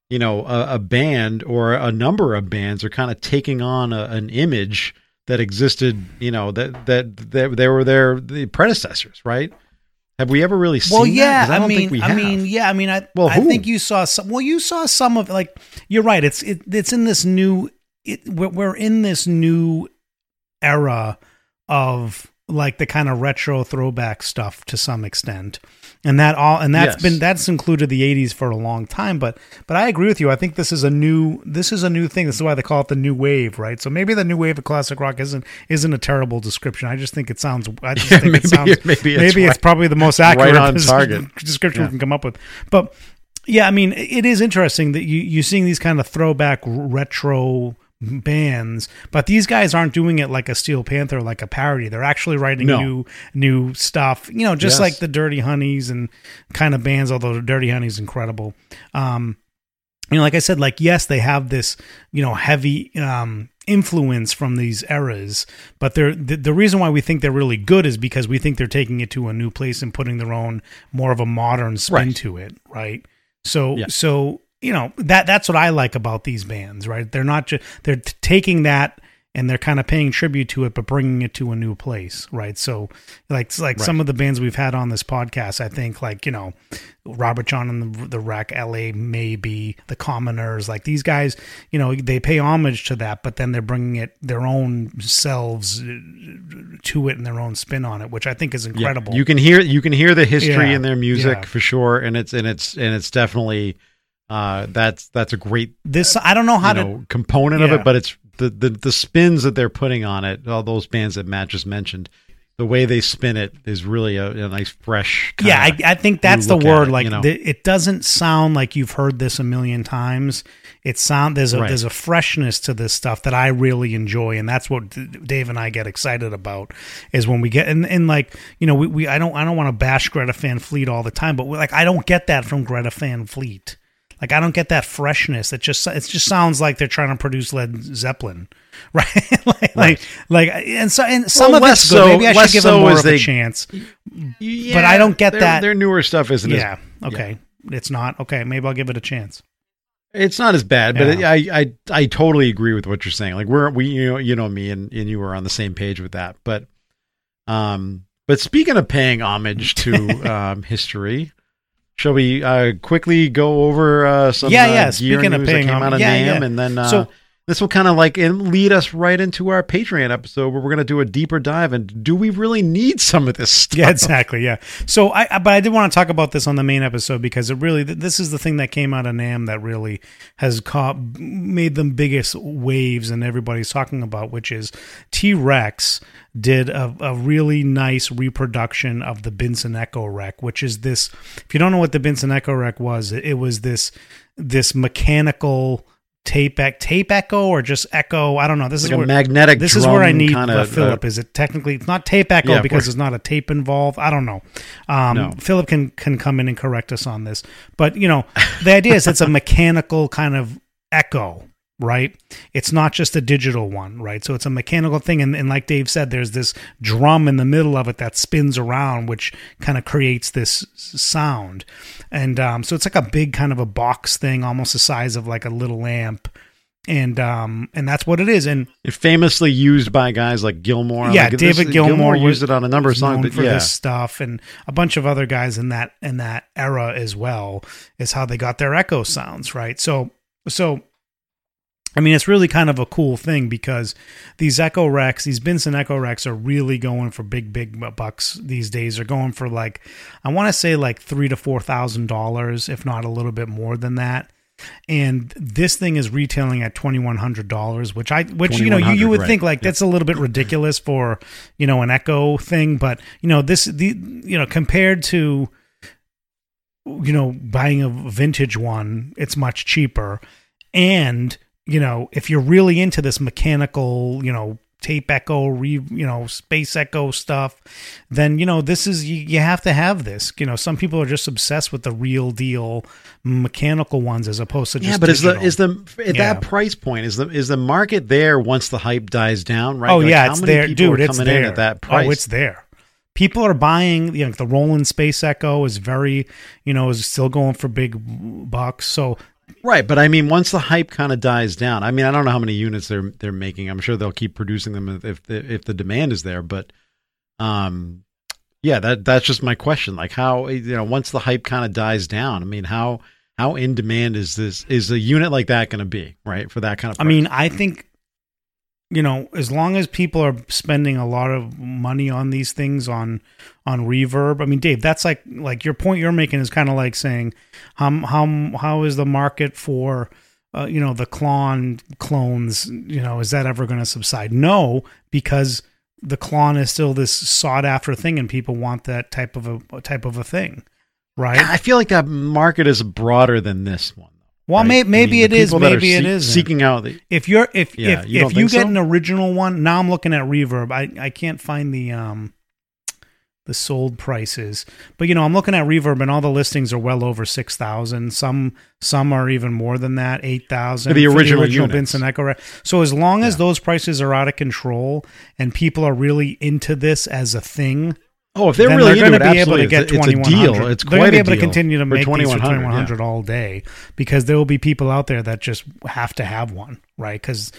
you know a, a band or a number of bands are kind of taking on a, an image that existed? You know that that that they were their the predecessors, right? Have we ever really seen? well, that? yeah. 'Cause I, mean, I mean, yeah. I mean, I. Well, I who? think you saw some. Well, you saw some of like. You're right. It's it, it's in this new. It, we're, we're in this new era of like the kind of retro throwback stuff to some extent. And that all and that's Yes. been that's included the 80s for a long time but but i agree with you. I think this is a new this is a new thing. This is why they call it the new wave right? So maybe the new wave of classic rock isn't isn't a terrible description. I just think it sounds i just Yeah, think maybe- it sounds maybe it's maybe it's right- probably the most accurate right on target. description Yeah. we can come up with. But yeah i mean it is interesting that you you're seeing these kind of throwback retro bands but these guys aren't doing it like a steel panther like a parody they're actually writing No. new new stuff you know just Yes. like the dirty honeys and kind of bands although the dirty honey's incredible um you know like i said like yes they have this you know heavy um influence from these eras but they're the, the reason why we think they're really good is because we think they're taking it to a new place and putting their own more of a modern spin Right. to it right so Yeah. so you know that that's what i like about these bands right they're not just they're t- taking that and they're kind of paying tribute to it but bringing it to a new place right so like like Right. some of the bands we've had on this podcast i think like you know Robert Jon and the, the wreck LA Maybe the commoners like these guys you know they pay homage to that but then they're bringing it their own selves uh, to it and their own spin on it which i think is Yeah. incredible You can hear you can hear the history Yeah. in their music Yeah. for sure, and it's and it's and it's definitely uh, that's that's a great this i don't know how you to know, component of it, but it's the, the the spins that they're putting on it. All those bands that Matt just mentioned, the way they spin it is really a, a nice fresh. yeah I, I think that's the word it, like you know? the, it doesn't sound like you've heard this a million times it sound there's a Right. there's a freshness to this stuff that i really enjoy and that's what D- dave and i get excited about is when we get and, and like you know we, we i don't i don't want to bash greta van fleet all the time but like i don't get that from greta van fleet like I don't get that freshness. It just it just sounds like they're trying to produce Led Zeppelin, right? like, like like and so and some Well, of less it's good. so- Maybe I should give so them more as of a chance. Yeah, but I don't get their- that- Their newer stuff isn't as Yeah. Okay. It's not okay. Maybe I'll give it a chance. It's not as bad, but Yeah. it, I, I I totally agree with what you're saying. Like we're we you know you know me and, and you were on the same page with that. But um but speaking of paying homage to um history, shall we uh quickly go over uh some Yeah, uh, yeah, gear speaking of news paying that came out of yeah, NAMM yeah. and then uh So- this will kind of like lead us right into our Patreon episode where we're going to do a deeper dive and do we really need some of this stuff? Yeah, exactly. Yeah. So I, but I did want to talk about this on the main episode because it really, this is the thing that came out of NAMM that really has caught, made them biggest waves and everybody's talking about, which is T Rex did a, a really nice reproduction of the Binson Echorec, which is this. If you don't know what the Binson Echorec was, it, it was this this mechanical tape ec- tape echo or just echo. I don't know. This Like is a where, magnetic this is where I need kinda, uh, Philip. uh, is it technically it's not tape echo Yeah, because there's not a tape involved? I don't know. Um, No. Philip can can come in and correct us on this, but you know the idea is it's a mechanical kind of echo. Right, it's not just a digital one, right? So it's a mechanical thing, and, and like Dave said, there's this drum in the middle of it that spins around, which kind of creates this sound, and um, so it's like a big kind of a box thing, almost the size of like a little amp, and um, and that's what it is. And It famously used by guys like Gilmour. Yeah, Like, this- David Gilmour was- used it on a number of songs, but for yeah, this stuff, and a bunch of other guys in that in that era as well is how they got their echo sounds, right? So so. I mean, it's really kind of a cool thing because these Echorecs, these Binson Echorecs, are really going for big, big bucks these days. They're going for like, I want to say like three to four thousand dollars, if not a little bit more than that. And this thing is retailing at twenty one hundred dollars, which I, which you know, you, you would right. think like that's a little bit ridiculous for you know an Echo thing, but you know this the you know compared to you know buying a vintage one, it's much cheaper, and you know if you're really into this mechanical, you know tape echo re you know space echo stuff then you know this is you, you have to have this you know some people are just obsessed with the real deal mechanical ones as opposed to just yeah. But is the is the at Yeah. that price point is the is the market there once the hype dies down? Right? Oh Like, yeah, how it's many there, people dude. are It's coming there in at that price. Oh, it's there. People are buying. You know, the Roland Space Echo is very, you know, is still going for big bucks. So Right, but I mean, once the hype kind of dies down, I mean, I don't know how many units they're they're making. I'm sure they'll keep producing them if if the, if the demand is there. But, um, yeah, that that's just my question. Like, how you know, once the hype kind of dies down, I mean, how how in demand is this is a unit like that going to be? Right for that kind of. I mean, I think, you know, as long as people are spending a lot of money on these things on on reverb, I mean, Dave, that's like like your point you're making is kind of like saying, how how how is the market for uh, you know the clone clones? You know, is that ever going to subside? No, because the clone is still this sought after thing, and people want that type of a type of a thing, right? I feel like that market is broader than this one. Well, right? may, I maybe mean, it the is, people that are maybe it seek- is seeking out. The, if you're if Yeah, if you if you get so? an original one now i'm looking at reverb i i can't find the um the sold prices but you know i'm looking at reverb and all the listings are well over 6000 some some are even more than that 8000 the for original original units. Binson Echo so as long as Yeah. those prices are out of control and people are really into this as a thing oh, if they're then really they're into going it, to be able to get it's a 2100. It's they're quite going to be able to continue to make these for 2100, 2100 all day because there will be people out there that just have to have one right? Because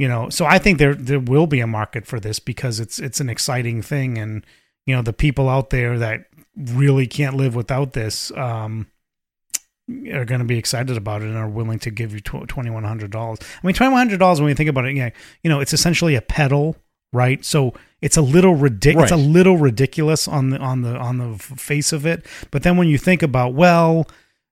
you know so i think there there will be a market for this because it's it's an exciting thing and you know the people out there that really can't live without this um are going to be excited about it and are willing to give you $2100 i mean $2100 when you think about it yeah you know it's essentially a pedal right so it's a little ridiculous it's a little ridiculous on the on the on the face of it but then when you think about well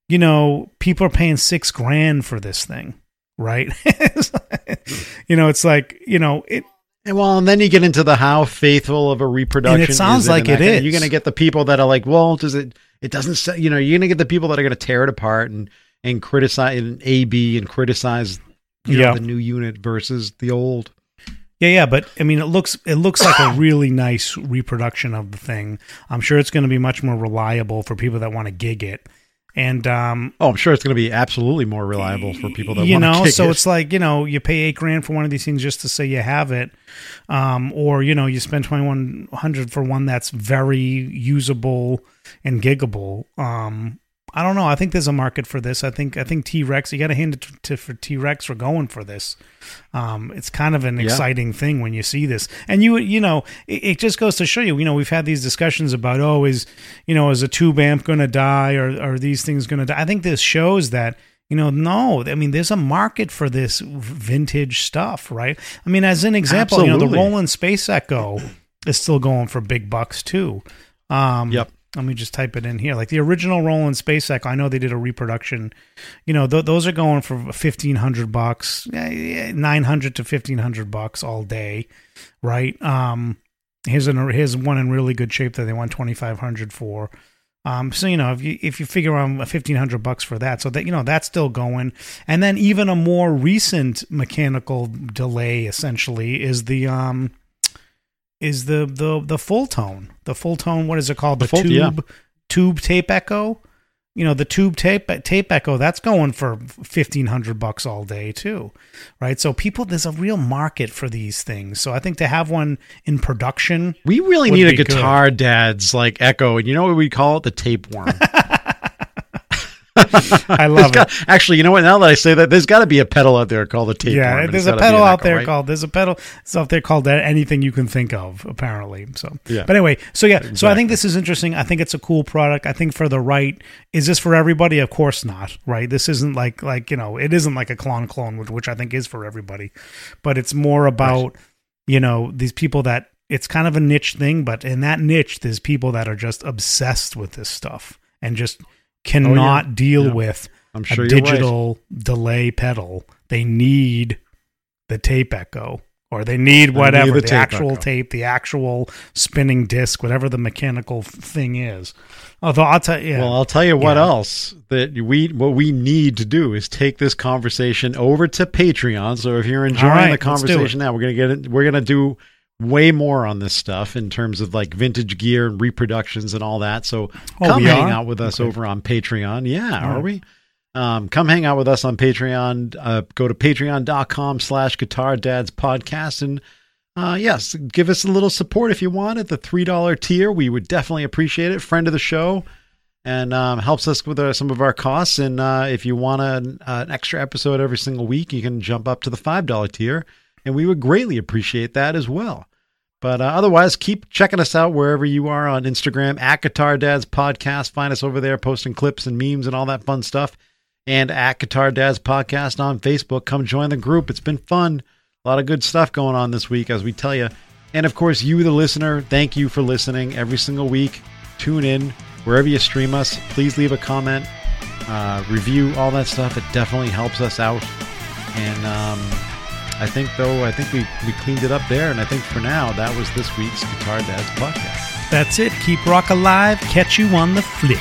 you know people are paying six grand for this thing right you know it's like you know it And well, and then you get into the how faithful of a reproduction. And it sounds is like and that it of- You're going to get the people that are like, well, does it? It doesn't. You know, you're going to get the people that are going to tear it apart and and criticize and A B and criticize. You Yeah. know, the new unit versus the old. Yeah, yeah, but I mean, it looks it looks like a really nice reproduction of the thing. I'm sure it's going to be much more reliable for people that want to gig it, and um, Oh, I'm sure it's going to be absolutely more reliable for people that you want know, so it. it's like you know, you pay eight grand for one of these things just to say you have it, um, or you know, you spend twenty one hundred for one that's very usable and giggable. Um, I don't know. I think there's a market for this. I think I think T Rex. You got to hand it to, to for T Rex for going for this. Um, it's kind of an Yeah. exciting thing when you see this, and you you know it, it just goes to show you. You know, we've had these discussions about oh, is you know, is a tube amp going to die, or are these things going to die? I think this shows that You know, no, I mean, there's a market for this vintage stuff, right? I mean, as an example, you know, the Absolutely. Roland Space Echo is still going for big bucks too. Um, Yep. Let me just type it in here. Like the original Roland Space Echo, I know they did a reproduction. You know, th- those are going for fifteen hundred bucks, nine hundred to fifteen hundred bucks all day, right? Um, here's an here's one in really good shape that they want twenty five hundred for. Um, so you know if you if you figure on fifteen hundred bucks for that, so that you know that's still going, and then even a more recent mechanical delay essentially is the um is the the the Fulltone the Fulltone what is it called the, The full- tube yeah. tube tape echo you know the tube tape tape echo that's going for 1500 bucks all day too right so people there's a real market for these things so i think to have one in production We really need a be good. guitar dad's like echo, and you know what we call it? The tapeworm. i love it Actually, you know what? Now that I say that, there's got to be a pedal out there called the tapeworm. yeah there's a pedal out there right? called there's a pedal it's out there called anything you can think of apparently so Yeah. but anyway so yeah so i think this is interesting i think it's a cool product i think for the right is this for everybody of course not right this isn't like like you know it isn't like a clone clone which, which i think is for everybody but it's more about you know these people that it's kind of a niche thing but in that niche there's people that are just obsessed with this stuff and just Oh, cannot deal Oh, Yeah. with I'm a sure right. digital delay pedal. They need the tape echo, or they need They whatever need the, the tape actual echo. tape, the actual spinning disc, whatever the mechanical thing is. Although I'll tell you, Well, I'll tell you what Yeah. else that we what we need to do is take this conversation over to Patreon. So if you're enjoying right, the conversation now, we're gonna get it. We're gonna do way more on this stuff in terms of like vintage gear and reproductions and all that. So Oh, come hang are? out with us Okay. over on Patreon. Yeah, All are right. we? Um, come hang out with us on Patreon. Uh, go to patreon.com slash guitar dads podcast and uh, yes, give us a little support if you want at the $3 tier. We would definitely appreciate it. Friend of the show and um, helps us with uh, some of our costs. And uh, if you want an, uh, an extra episode every single week, you can jump up to the $5 tier. And we would greatly appreciate that as well. But uh, otherwise, keep checking us out wherever you are on Instagram at Guitar Dads Podcast. Find us over there posting clips and memes and all that fun stuff. And at Guitar Dads Podcast on Facebook. Come join the group. It's been fun. A lot of good stuff going on this week, as we tell you. And of course, you, the listener, thank you for listening every single week. Tune in wherever you stream us. Please leave a comment, uh, review, all that stuff. It definitely helps us out. And um, I think, though, I think we, we cleaned it up there. And I think for now, that was this week's Guitar Dads podcast. that's it. Keep rock alive. Catch you on the flip.